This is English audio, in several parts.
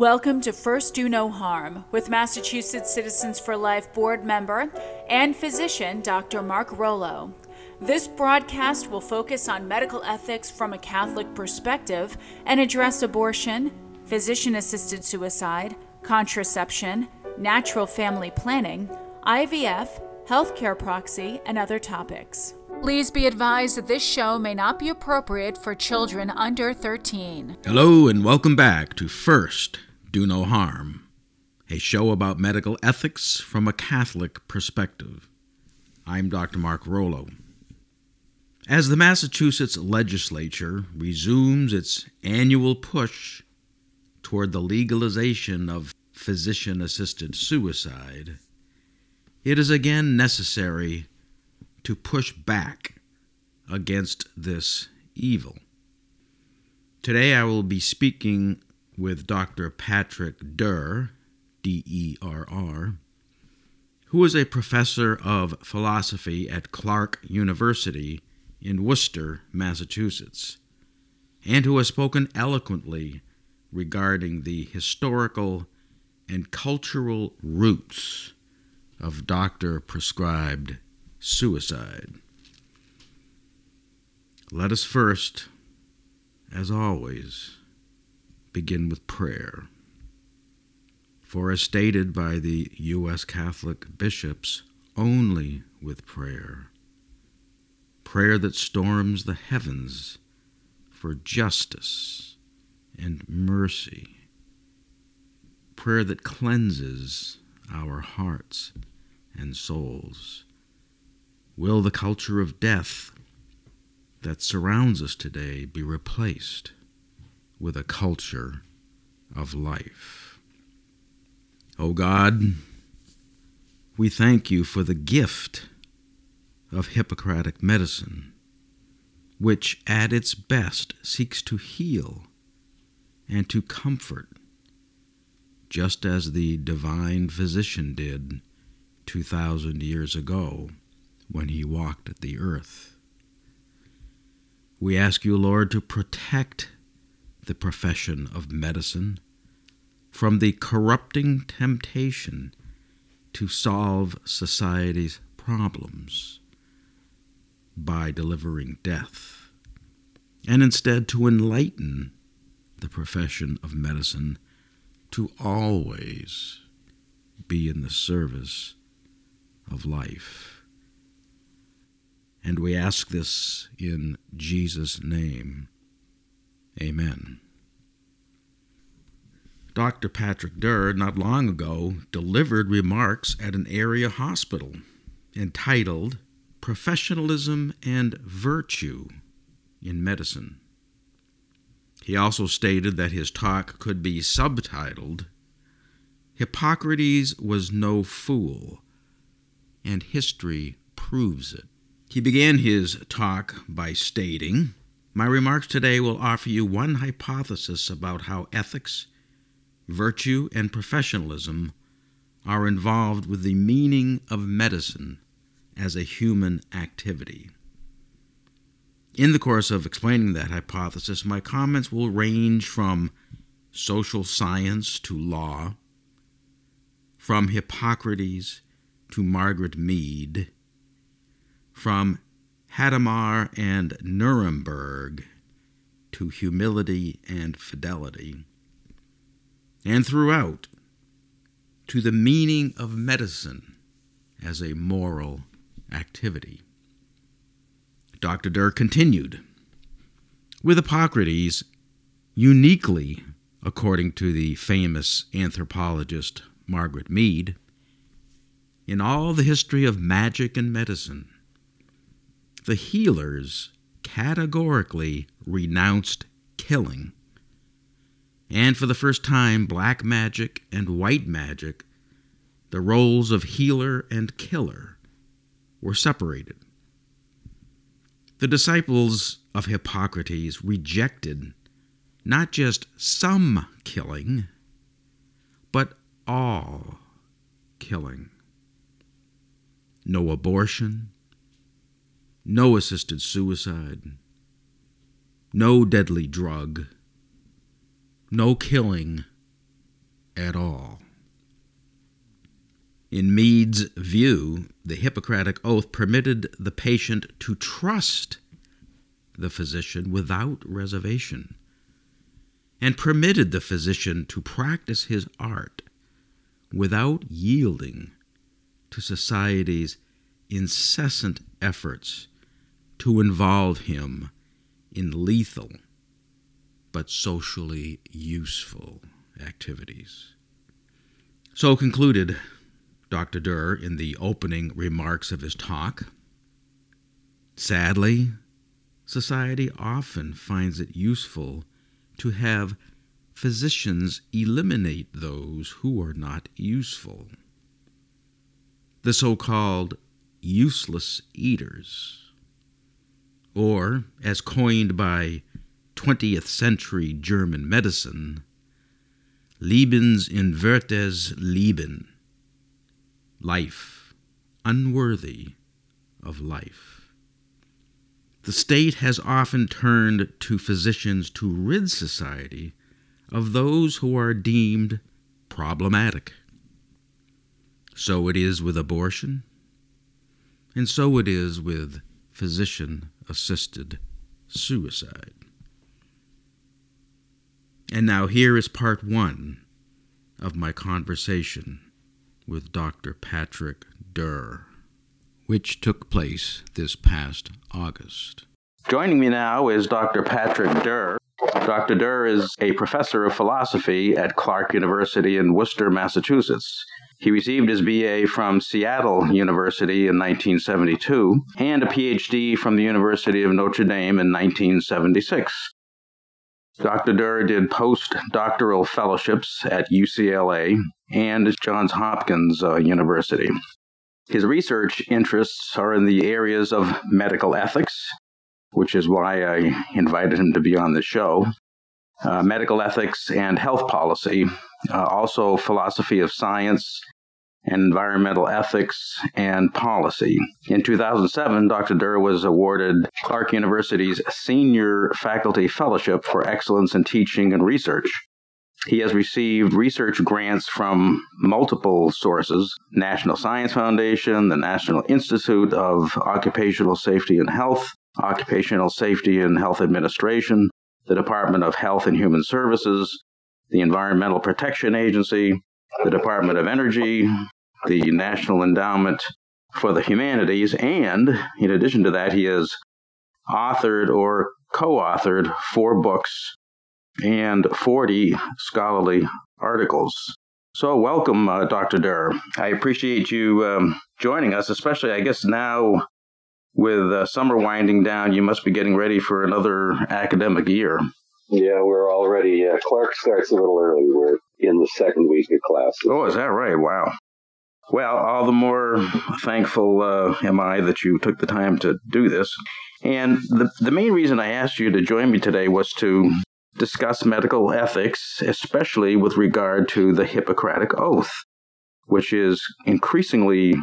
Welcome to First Do No Harm with Massachusetts Citizens for Life board member and physician Dr. Mark Rollo. This broadcast will focus on medical ethics from a Catholic perspective and address abortion, physician assisted suicide, contraception, natural family planning, IVF, healthcare proxy, and other topics. Please be advised that this show may not be appropriate for children under 13. Hello, and welcome back to First Do No Harm, a show about medical ethics from a Catholic perspective. I'm Dr. Mark Rollo. As the Massachusetts legislature resumes its annual push toward the legalization of physician assisted suicide, it is again necessary to push back against this evil. Today I will be speaking with Dr. Patrick Derr, D E R R, who is a professor of philosophy at Clark University in Worcester, Massachusetts, and who has spoken eloquently regarding the historical and cultural roots of doctor prescribed suicide. Let us first, as always, begin with prayer. For, as stated by the U.S. Catholic bishops, only with prayer, prayer that storms the heavens for justice and mercy, prayer that cleanses our hearts and souls Will the culture of death that surrounds us today be replaced with a culture of life? O oh God, we thank you for the gift of Hippocratic medicine, which at its best seeks to heal and to comfort, just as the divine physician did 2,000 years ago when he walked the earth. We ask you, Lord, to protect the profession of medicine from the corrupting temptation to solve society's problems by delivering death, and instead to enlighten the profession of medicine to always be in the service of life. And we ask this in Jesus' name. Amen. Dr. Patrick Derr, not long ago, delivered remarks at an area hospital entitled Professionalism and Virtue in Medicine. He also stated that his talk could be subtitled Hippocrates was no fool, and history proves it. He began his talk by stating, My remarks today will offer you one hypothesis about how ethics, virtue, and professionalism are involved with the meaning of medicine as a human activity. In the course of explaining that hypothesis, my comments will range from social science to law, from Hippocrates to Margaret Mead from Hadamar and Nuremberg to humility and fidelity, and throughout to the meaning of medicine as a moral activity. Dr. Derr continued with Hippocrates, uniquely, according to the famous anthropologist Margaret Mead, in all the history of magic and medicine, the healers categorically renounced killing. And for the first time, black magic and white magic, the roles of healer and killer, were separated. The disciples of Hippocrates rejected not just some killing, but all killing. No abortion, no assisted suicide, no deadly drug, no killing at all. In Mead's view, the Hippocratic Oath permitted the patient to trust the physician without reservation, and permitted the physician to practice his art without yielding to society's incessant efforts to involve him in lethal but socially useful activities. So concluded Dr. Derr in the opening remarks of his talk. Sadly, society often finds it useful to have physicians eliminate those who are not useful. The so called useless eaters, or, as coined by 20th century German medicine, Lebensunwertes Leben, life unworthy of life. The state has often turned to physicians to rid society of those who are deemed problematic. So it is with abortion, and so it is with physician assisted suicide. And now here is part one of my conversation with Dr. Patrick Derr, which took place this past August. Joining me now is Dr. Patrick Derr. Dr. Derr is a professor of philosophy at Clark University in Worcester, Massachusetts. He received his BA from Seattle University in 1972 and a PhD from the University of Notre Dame in 1976. Dr. Derr did postdoctoral fellowships at UCLA and Johns Hopkins uh, University. His research interests are in the areas of medical ethics, which is why I invited him to be on the show, uh, medical ethics and health policy, uh, also philosophy of science and environmental ethics and policy. In 2007, Dr. Derr was awarded Clark University's Senior Faculty Fellowship for Excellence in Teaching and Research. He has received research grants from multiple sources National Science Foundation, the National Institute of Occupational Safety and Health, Occupational Safety and Health Administration, the Department of Health and Human Services, the Environmental Protection Agency, the Department of Energy, the National Endowment for the Humanities, and in addition to that, he has authored or co authored four books and 40 scholarly articles. So, welcome, uh, Dr. Derr. I appreciate you um, joining us, especially, I guess, now with uh, summer winding down, you must be getting ready for another academic year. Yeah, we're already, uh, Clark starts a little early. We're in the second week of classes. Oh, is that right? Wow. Well, all the more thankful uh, am I that you took the time to do this. And the, the main reason I asked you to join me today was to discuss medical ethics, especially with regard to the Hippocratic Oath, which is increasingly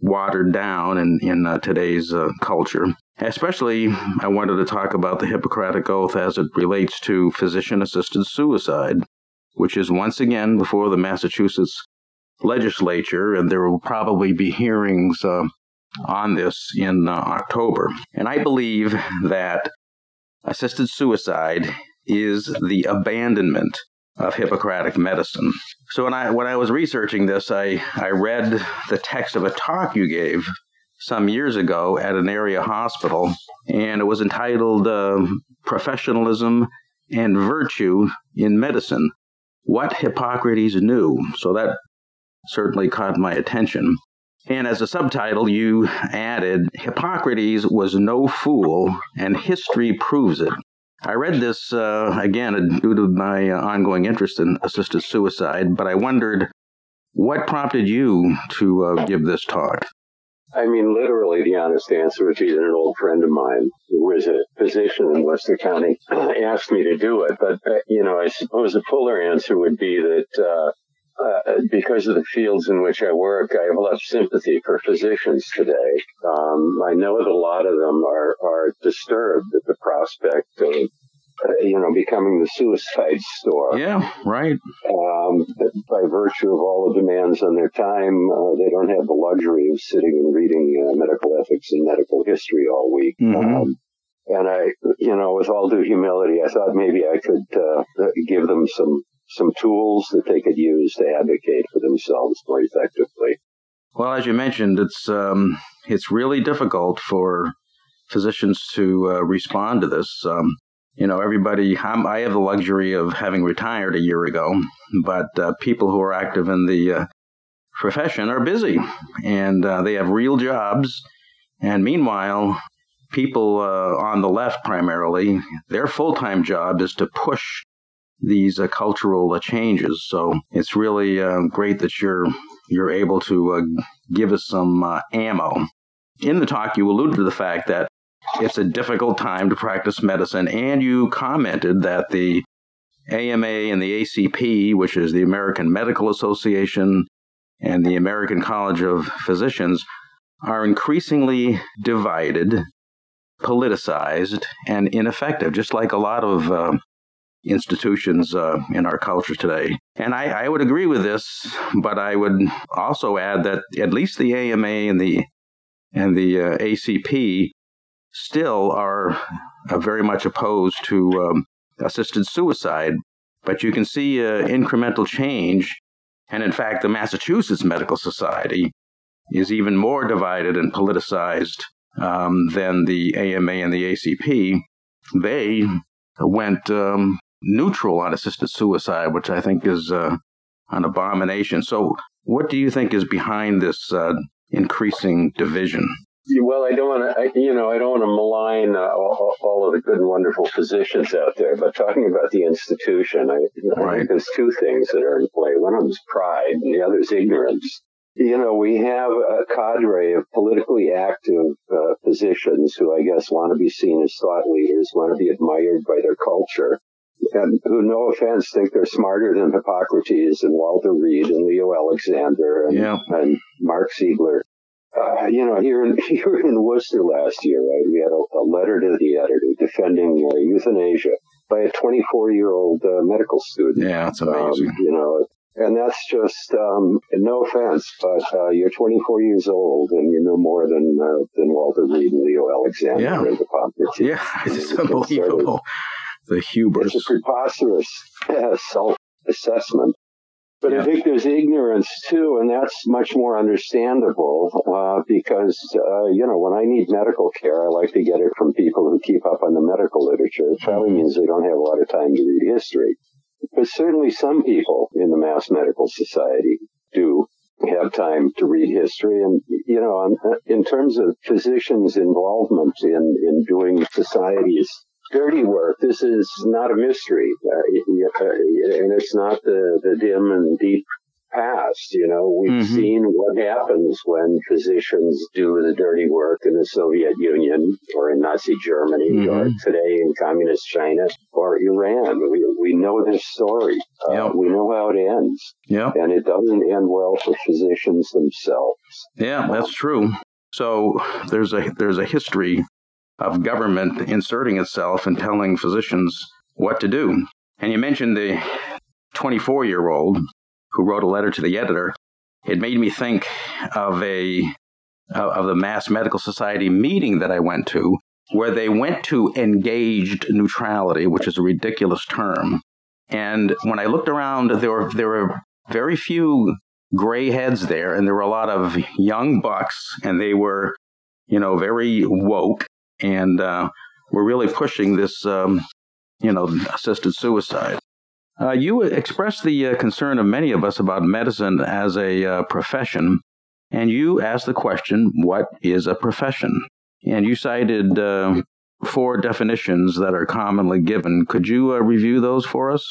watered down in, in uh, today's uh, culture. Especially, I wanted to talk about the Hippocratic Oath as it relates to physician assisted suicide, which is once again before the Massachusetts legislature, and there will probably be hearings uh, on this in uh, October. And I believe that assisted suicide is the abandonment of Hippocratic medicine. So when I when I was researching this, I, I read the text of a talk you gave some years ago at an area hospital, and it was entitled uh, "Professionalism and Virtue in Medicine: What Hippocrates Knew." So that certainly caught my attention. And as a subtitle, you added Hippocrates was no fool, and history proves it. I read this uh, again due to my uh, ongoing interest in assisted suicide, but I wondered what prompted you to uh, give this talk? I mean, literally, the honest answer would be that an old friend of mine who was a physician in Worcester County asked me to do it. But, uh, you know, I suppose the fuller answer would be that uh, because of the fields in which I work, I have a lot of sympathy for physicians today. Um, I know that a lot of them are, are disturbed at the prospect of, uh, you know, becoming the suicide store. Yeah, right. Um, by virtue of all the demands on their time, uh, they don't have the luxury of sitting and reading uh, medical ethics and medical history all week. Mm-hmm. Um, and I, you know, with all due humility, I thought maybe I could uh, give them some some tools that they could use to advocate for themselves more effectively. Well, as you mentioned, it's um, it's really difficult for physicians to uh, respond to this. Um, you know, everybody, I'm, i have the luxury of having retired a year ago, but uh, people who are active in the uh, profession are busy and uh, they have real jobs. And meanwhile, people uh, on the left primarily, their full time job is to push these uh, cultural uh, changes. So it's really great that you're you're able to give us some ammo. In the talk, you alluded to the fact that it's a difficult time to practice medicine. And you commented that the AMA and the ACP, which is the American Medical Association and the American College of Physicians, are increasingly divided, politicized, and ineffective, just like a lot of uh, institutions uh, in our culture today. And I, I, would agree with this, but I would also add that at least the AMA and the and the uh, ACP still are uh, very much opposed to um, assisted suicide. But you can see uh, incremental change. And in fact, the Massachusetts Medical Society is even more divided and politicized um, than the AMA and the ACP. They went um, neutral on assisted suicide, which I think is uh, an abomination. So, what do you think is behind this uh, increasing division? Well, I don't want to, you know, I don't want to malign uh, all, all, of the good and wonderful physicians out there, but talking about the institution, I, right. I think there's two things that are in play. One of them is pride, and the other is ignorance. You know, we have a cadre of politically active uh, physicians who I guess want to be seen as thought leaders, want to be admired by their culture, and who, no offense, think they're smarter than Hippocrates and Walter Reed and Leo Alexander and, yeah. and Mark Siegler. uh, you know, here in here in Worcester last year, right, we had a, a letter to the editor defending uh, euthanasia by a 24 year old uh, medical student. Yeah, that's amazing. Um, you know, and that's just um, no offense, but uh, you're 24 years old and you know more than uh, than Walter Reed and Leo Alexander yeah. and the Yeah, it's unbelievable. The hubris. It's a preposterous self assessment but yeah. I think there's ignorance too, and that's much more understandable uh, because, uh, you know, when I need medical care, I like to get it from people who keep up on the medical literature. It probably means they don't have a lot of time to read history. But certainly some people in the Mass Medical Society do have time to read history. And, you know, in terms of physicians' involvement in, in doing society's dirty work. This is not a mystery, uh, and it's not the, the dim and deep past. You know, we've mm-hmm. seen what happens when physicians do the dirty work in the Soviet Union or in Nazi Germany mm-hmm. or today in communist China or Iran. We, we know this story. Uh, yep. We know how it ends. Yep. And it doesn't end well for physicians themselves. Yeah, that's true. So there's a there's a history of government inserting itself and telling physicians what to do. And you mentioned the 24 year old who wrote a letter to the editor. It made me think of a of the Mass Medical Society meeting that I went to, where they went to engaged neutrality, which is a ridiculous term. And when I looked around, there were there were very few gray heads there, and there were a lot of young bucks, and they were, you know, very woke and uh, we're really pushing this, um, you know, assisted suicide. Uh, you expressed the uh, concern of many of us about medicine as a uh, profession, and you asked the question, "What is a profession?" And you cited uh, four definitions that are commonly given. Could you uh, review those for us?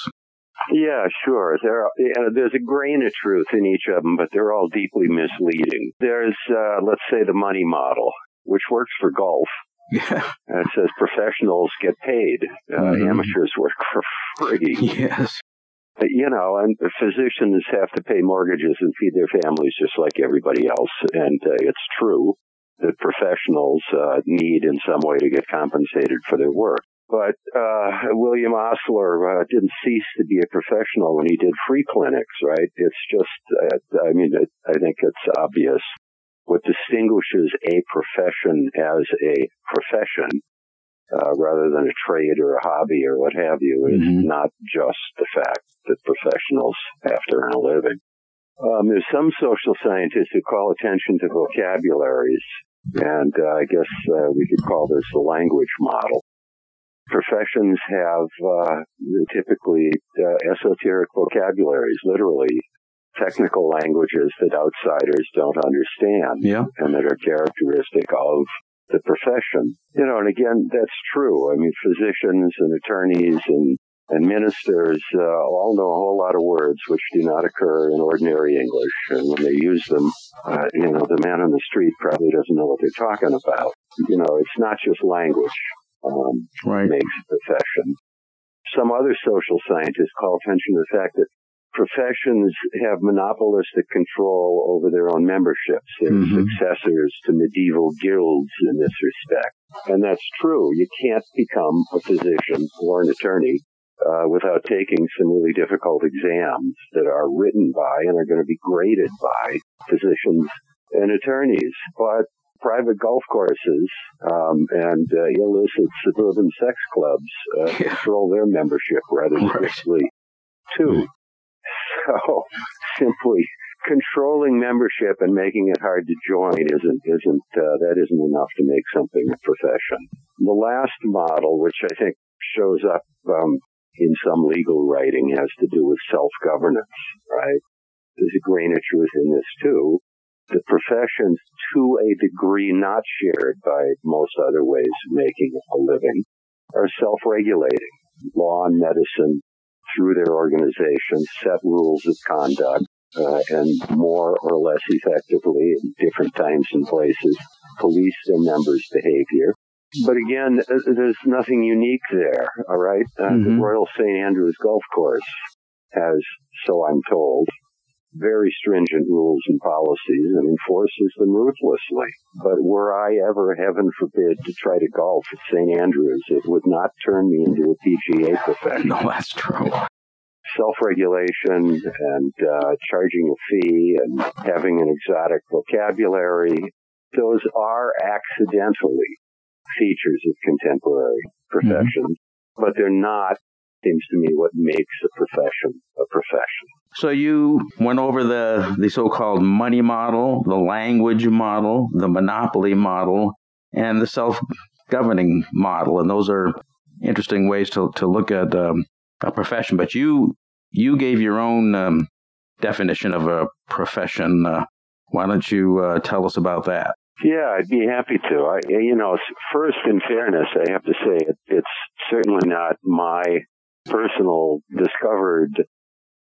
Yeah, sure. There, are, there's a grain of truth in each of them, but they're all deeply misleading. There's, let's say, the money model, which works for golf yeah. And it says professionals get paid. Uh, mm-hmm. Amateurs work for free. Yes. You know, and physicians have to pay mortgages and feed their families just like everybody else. And uh, it's true that professionals uh, need in some way to get compensated for their work. But uh, William Osler uh, didn't cease to be a professional when he did free clinics, right? It's just, uh, I mean, it, I think it's obvious. What distinguishes a profession as a profession uh, rather than a trade or a hobby or what have you is mm-hmm. not just the fact that professionals have to earn a living. Um, there's some social scientists who call attention to vocabularies, and uh, I guess uh, we could call this the language model. Professions have uh, typically uh, esoteric vocabularies, literally technical languages that outsiders don't understand yeah. and that are characteristic of the profession. You know, and again, that's true. I mean, physicians and attorneys and and ministers uh, all know a whole lot of words which do not occur in ordinary English. And when they use them, uh, you know, the man on the street probably doesn't know what they're talking about. You know, it's not just language um, right. makes a profession. Some other social scientists call attention to the fact that professions have monopolistic control over their own memberships. They're mm-hmm. successors to medieval guilds in this respect. And that's true. You can't become a physician or an attorney uh, without taking some really difficult exams that are written by and are going to be graded by physicians and attorneys. But private golf courses um, and uh, illicit suburban sex clubs uh, yeah. control their membership rather strictly right. too. So simply controlling membership and making it hard to join isn't isn't uh, that isn't enough to make something a profession. The last model, which I think shows up um, in some legal writing, has to do with self-governance. Right? There's a grain of truth in this too. The professions, to a degree not shared by most other ways of making a living, are self-regulating. Law and medicine through their organization, set rules of conduct, uh, and more or less effectively in different times and places police their members' behavior. But again, there's nothing unique there, all right? Uh, mm-hmm. The Royal St. Andrews Golf Course has, so I'm told, very stringent rules and policies and enforces them ruthlessly. But were I ever, heaven forbid, to try to golf at St. Andrews, it would not turn me into a PGA professional. No, that's true. Self-regulation and uh, charging a fee and having an exotic vocabulary, those are accidentally features of contemporary professions, mm-hmm. but they're not seems to me what makes a profession a profession. So you went over the the so-called money model, the language model, the monopoly model, and the self-governing model, and those are interesting ways to to look at um, a profession. But you you gave your own um, definition of a profession. Uh, why don't you uh, tell us about that? Yeah, I'd be happy to. I, you know, first, in fairness, I have to say it, it's certainly not my personal discovered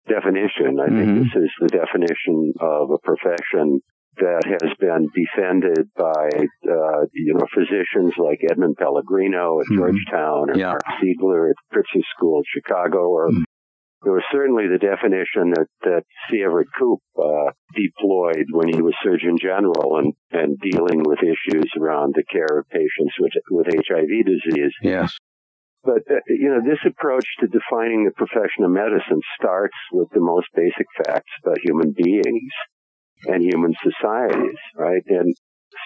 definition. I mm-hmm. think this is the definition of a profession that has been defended by, uh, you know, physicians like Edmund Pellegrino at mm-hmm. Georgetown or yeah. Mark Siegler at Pritzker School in Chicago or mm-hmm. There was certainly the definition that, that C. Everett Koop uh, deployed when he was Surgeon General and, and dealing with issues around the care of patients with, with HIV disease. Yes. But, uh, you know, this approach to defining the profession of medicine starts with the most basic facts about human beings and human societies, right? And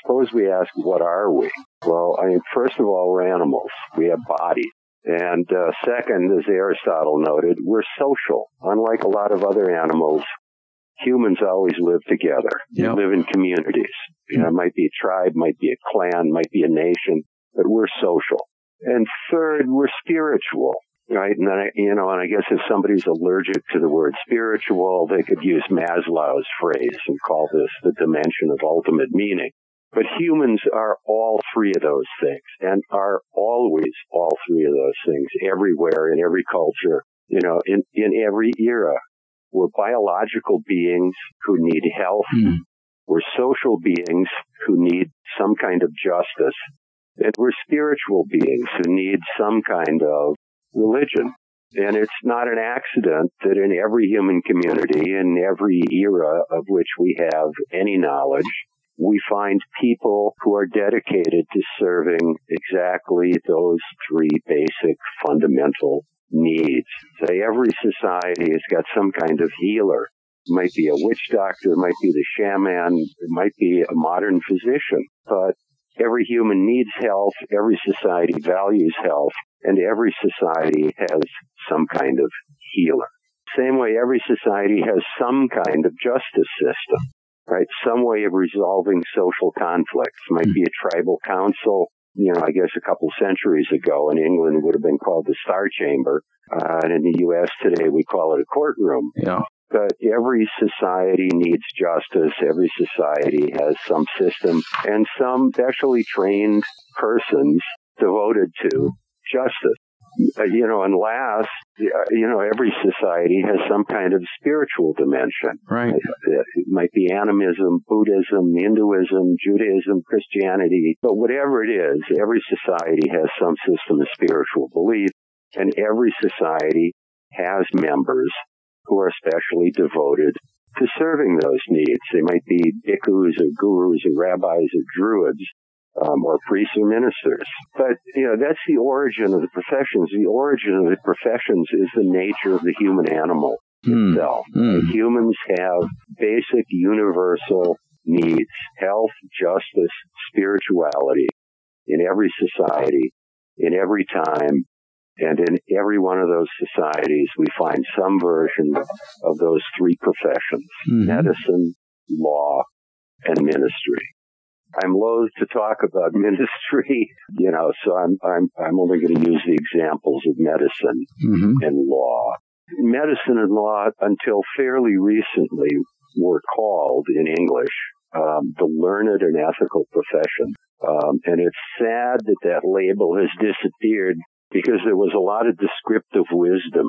suppose we ask, what are we? Well, I mean, first of all, we're animals. We have bodies. And uh, second, as Aristotle noted, we're social. Unlike a lot of other animals, humans always live together. Yep. We live in communities. You know, it might be a tribe, might be a clan, might be a nation, but we're social. And third, we're spiritual, right? And then, I, you know, and I guess if somebody's allergic to the word spiritual, they could use Maslow's phrase and call this the dimension of ultimate meaning. But humans are all three of those things and are always all three of those things everywhere in every culture, you know, in, in every era. We're biological beings who need health. Mm. We're social beings who need some kind of justice and we're spiritual beings who need some kind of religion. And it's not an accident that in every human community, in every era of which we have any knowledge, we find people who are dedicated to serving exactly those three basic fundamental needs. Say every society has got some kind of healer. It might be a witch doctor, it might be the shaman, it might be a modern physician, but every human needs health, every society values health, and every society has some kind of healer. Same way every society has some kind of justice system right? Some way of resolving social conflicts. Might be a tribal council. You know, I guess a couple centuries ago in England would have been called the Star Chamber. Uh, and in the U.S. today, we call it a courtroom. Yeah. But every society needs justice. Every society has some system and some specially trained persons devoted to justice. Uh, you know, and last, uh, you know, every society has some kind of spiritual dimension. Right. It might be animism, Buddhism, Hinduism, Judaism, Christianity, but whatever it is, every society has some system of spiritual belief, and every society has members who are especially devoted to serving those needs. They might be bhikkhus or gurus or rabbis or druids um, or priests or ministers. But, you know, that's the origin of the professions. The origin of the professions is the nature of the human animal mm. itself. Mm. Humans have basic universal needs, health, justice, spirituality in every society, in every time, and in every one of those societies, we find some version of those three professions, mm-hmm. medicine, law, and ministry. I'm loath to talk about ministry, you know, so I'm, I'm, I'm only going to use the examples of medicine mm-hmm. and law. Medicine and law, until fairly recently, were called in English um, the learned and ethical profession. Um, and it's sad that that label has disappeared because there was a lot of descriptive wisdom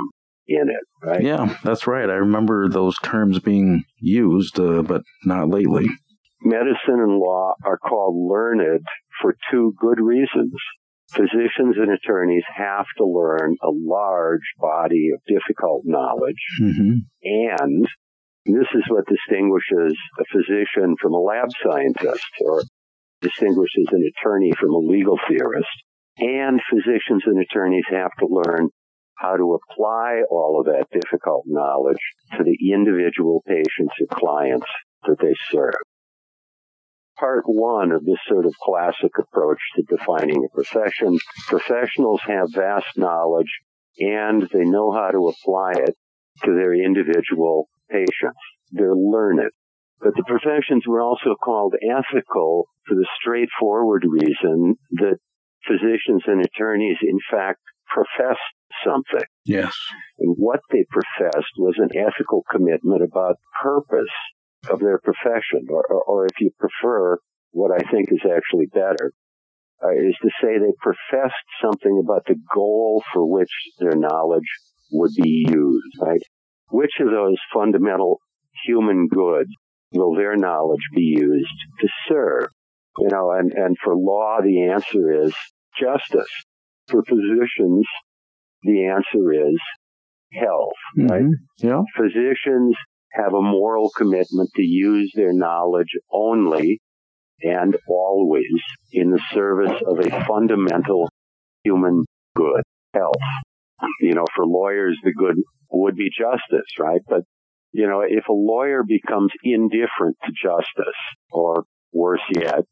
in it, right? Yeah, that's right. I remember those terms being used, uh, but not lately medicine and law are called learned for two good reasons. Physicians and attorneys have to learn a large body of difficult knowledge. Mm-hmm. And this is what distinguishes a physician from a lab scientist or distinguishes an attorney from a legal theorist. And physicians and attorneys have to learn how to apply all of that difficult knowledge to the individual patients or clients that they serve part one of this sort of classic approach to defining a profession. Professionals have vast knowledge and they know how to apply it to their individual patients. They're learned. But the professions were also called ethical for the straightforward reason that physicians and attorneys, in fact, professed something. Yes. And what they professed was an ethical commitment about purpose of their profession, or, or, or if you prefer, what I think is actually better, uh, is to say they professed something about the goal for which their knowledge would be used, right? Which of those fundamental human goods will their knowledge be used to serve? You know, and, and for law, the answer is justice. For physicians, the answer is health, mm-hmm. right? Yeah. Physicians have a moral commitment to use their knowledge only and always in the service of a fundamental human good, health. You know, for lawyers, the good would be justice, right? But, you know, if a lawyer becomes indifferent to justice, or worse yet,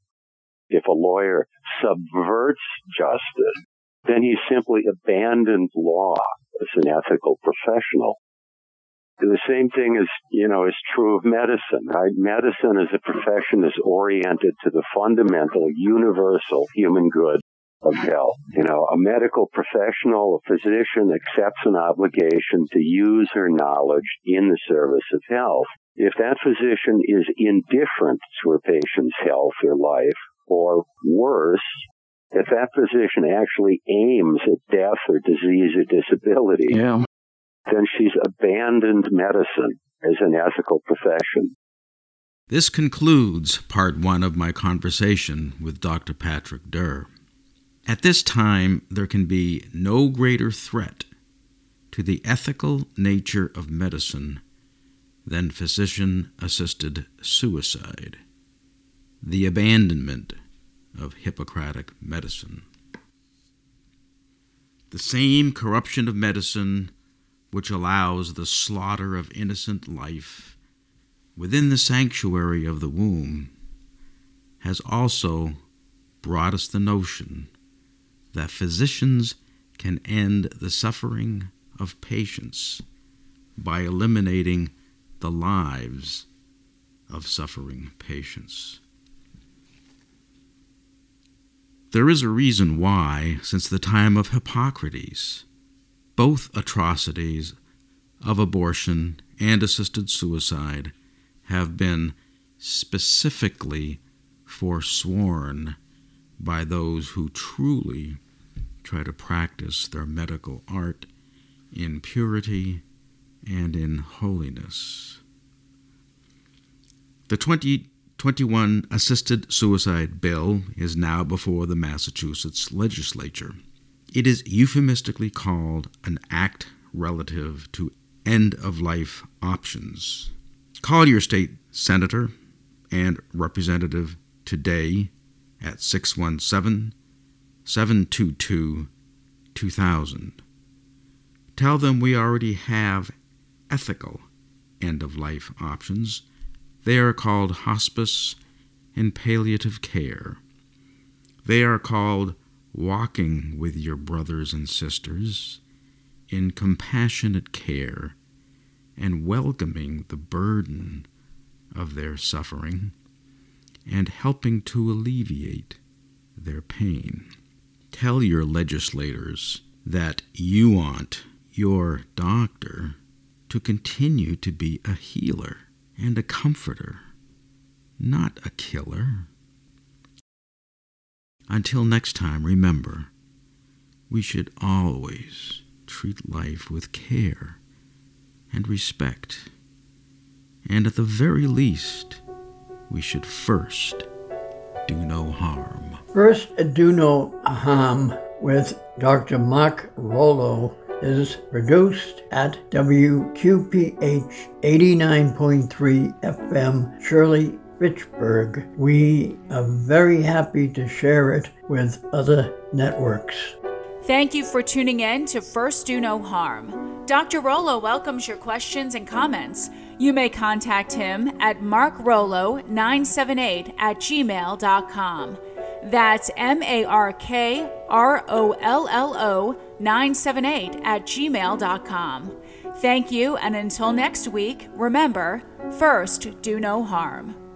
if a lawyer subverts justice, then he simply abandoned law as an ethical professional the same thing is, you know, is true of medicine, right? Medicine as a profession is oriented to the fundamental, universal human good of health. You know, a medical professional, a physician accepts an obligation to use her knowledge in the service of health. If that physician is indifferent to her patient's health or life, or worse, if that physician actually aims at death or disease or disability, yeah then she's abandoned medicine as an ethical profession. This concludes part one of my conversation with Dr. Patrick Derr. At this time, there can be no greater threat to the ethical nature of medicine than physician assisted suicide. The abandonment of Hippocratic medicine. The same corruption of medicine which allows the slaughter of innocent life within the sanctuary of the womb has also brought us the notion that physicians can end the suffering of patients by eliminating the lives of suffering patients. There is a reason why, since the time of Hippocrates, both atrocities of abortion and assisted suicide have been specifically forsworn by those who truly try to practice their medical art in purity and in holiness. The 2021 Assisted Suicide Bill is now before the Massachusetts legislature. It is euphemistically called an act relative to end of life options. Call your state senator and representative today at 617 722 2000. Tell them we already have ethical end of life options. They are called hospice and palliative care. They are called walking with your brothers and sisters in compassionate care and welcoming the burden of their suffering and helping to alleviate their pain. Tell your legislators that you want your doctor to continue to be a healer and a comforter, not a killer. Until next time, remember, we should always treat life with care and respect. And at the very least, we should first do no harm. First, do no harm with Dr. Mark Rollo is produced at WQPH 89.3 FM, Shirley, Fitchburg. We are very happy to share it with other networks. Thank you for tuning in to First Do No Harm. Dr. Rollo welcomes your questions and comments. You may contact him at markrollo978 at gmail.com. That's M A R K R O L L O 978 at gmail.com. Thank you, and until next week, remember first, do no harm.